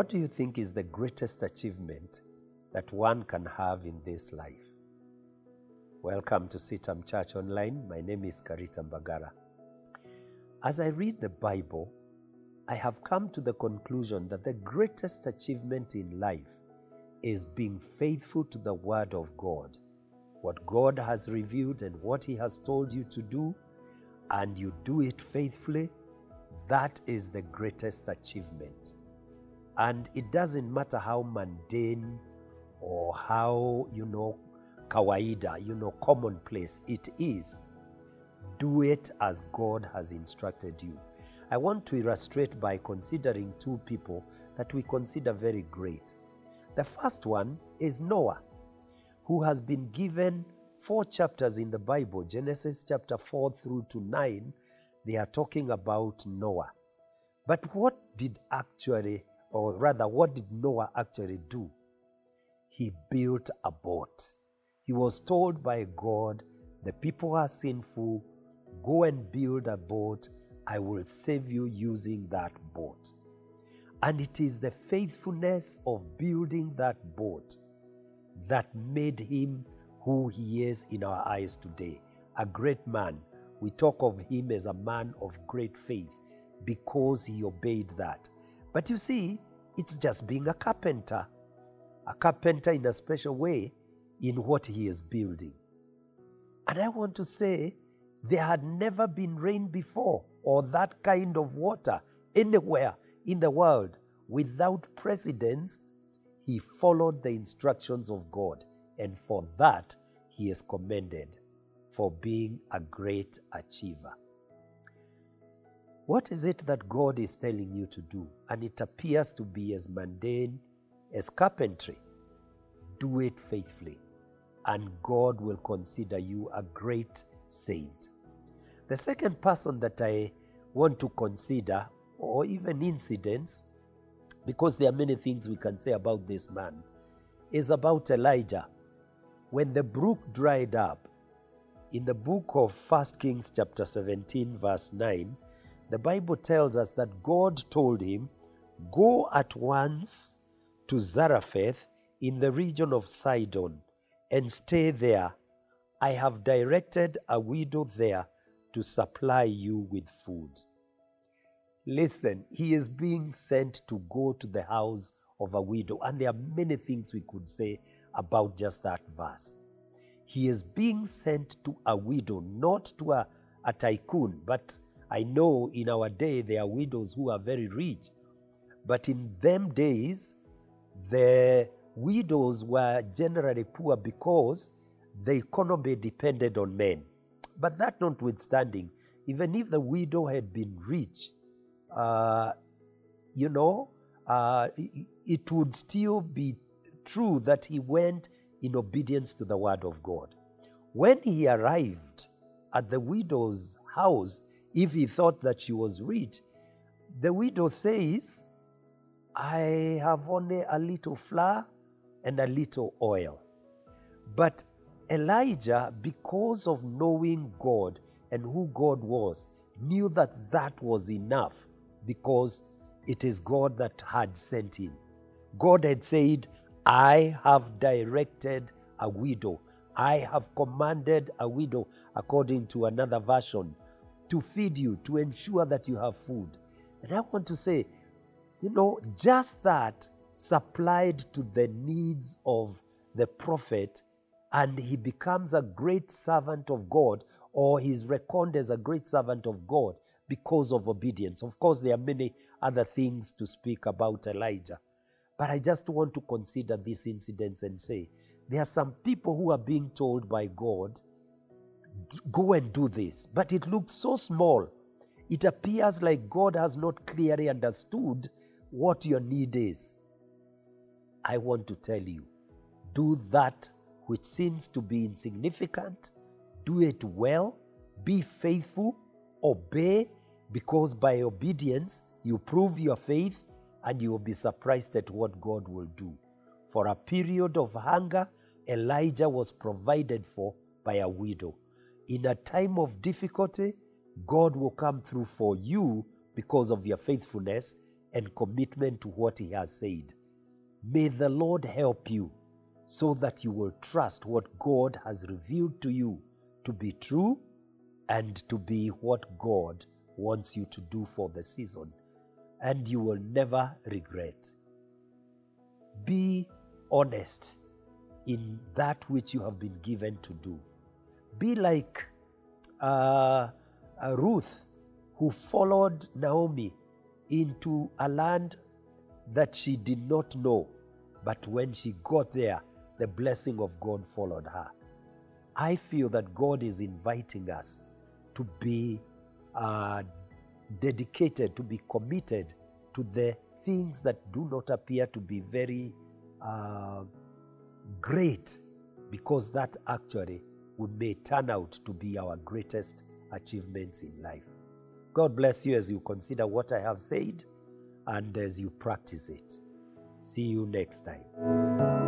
What do you think is the greatest achievement that one can have in this life? Welcome to CITAM Church Online. My name is Karita Mbagara. As I read the Bible, I have come to the conclusion that the greatest achievement in life is being faithful to the Word of God. What God has revealed and what He has told you to do, and you do it faithfully, that is the greatest achievement. And it doesn't matter how mundane or how, you know, kawaida, you know, commonplace it is. Do it as God has instructed you. I want to illustrate by considering two people that we consider very great. The first one is Noah, who has been given four chapters in the Bible Genesis chapter 4 through to 9. They are talking about Noah. But what did actually, or rather, what did Noah actually do? He built a boat. He was told by God, The people are sinful, go and build a boat. I will save you using that boat. And it is the faithfulness of building that boat that made him who he is in our eyes today. A great man. We talk of him as a man of great faith because he obeyed that. But you see, it's just being a carpenter, a carpenter in a special way in what he is building. And I want to say, there had never been rain before or that kind of water anywhere in the world without precedence. He followed the instructions of God, and for that, he is commended for being a great achiever. What is it that God is telling you to do? And it appears to be as mundane as carpentry. Do it faithfully, and God will consider you a great saint. The second person that I want to consider, or even incidents, because there are many things we can say about this man, is about Elijah. When the brook dried up, in the book of 1 Kings, chapter 17, verse 9, the Bible tells us that God told him, Go at once to Zarephath in the region of Sidon and stay there. I have directed a widow there to supply you with food. Listen, he is being sent to go to the house of a widow, and there are many things we could say about just that verse. He is being sent to a widow, not to a, a tycoon, but I know in our day there are widows who are very rich, but in them days, the widows were generally poor because the economy depended on men. But that notwithstanding, even if the widow had been rich, uh, you know, uh, it would still be true that he went in obedience to the word of God. When he arrived at the widow's house, if he thought that she was rich, the widow says, I have only a little flour and a little oil. But Elijah, because of knowing God and who God was, knew that that was enough because it is God that had sent him. God had said, I have directed a widow. I have commanded a widow, according to another version, to feed you, to ensure that you have food. And I want to say, you know, just that supplied to the needs of the prophet, and he becomes a great servant of God, or he's reckoned as a great servant of God because of obedience. Of course, there are many other things to speak about Elijah, but I just want to consider these incidents and say there are some people who are being told by God, go and do this, but it looks so small. It appears like God has not clearly understood what your need is. I want to tell you do that which seems to be insignificant, do it well, be faithful, obey, because by obedience you prove your faith and you will be surprised at what God will do. For a period of hunger, Elijah was provided for by a widow. In a time of difficulty, God will come through for you because of your faithfulness and commitment to what He has said. May the Lord help you so that you will trust what God has revealed to you to be true and to be what God wants you to do for the season. And you will never regret. Be honest in that which you have been given to do. Be like uh, uh, Ruth, who followed Naomi into a land that she did not know. But when she got there, the blessing of God followed her. I feel that God is inviting us to be uh, dedicated, to be committed to the things that do not appear to be very uh, great, because that actually may turn out to be our greatest achievements in life. God bless you as you consider what I have said and as you practice it. See you next time.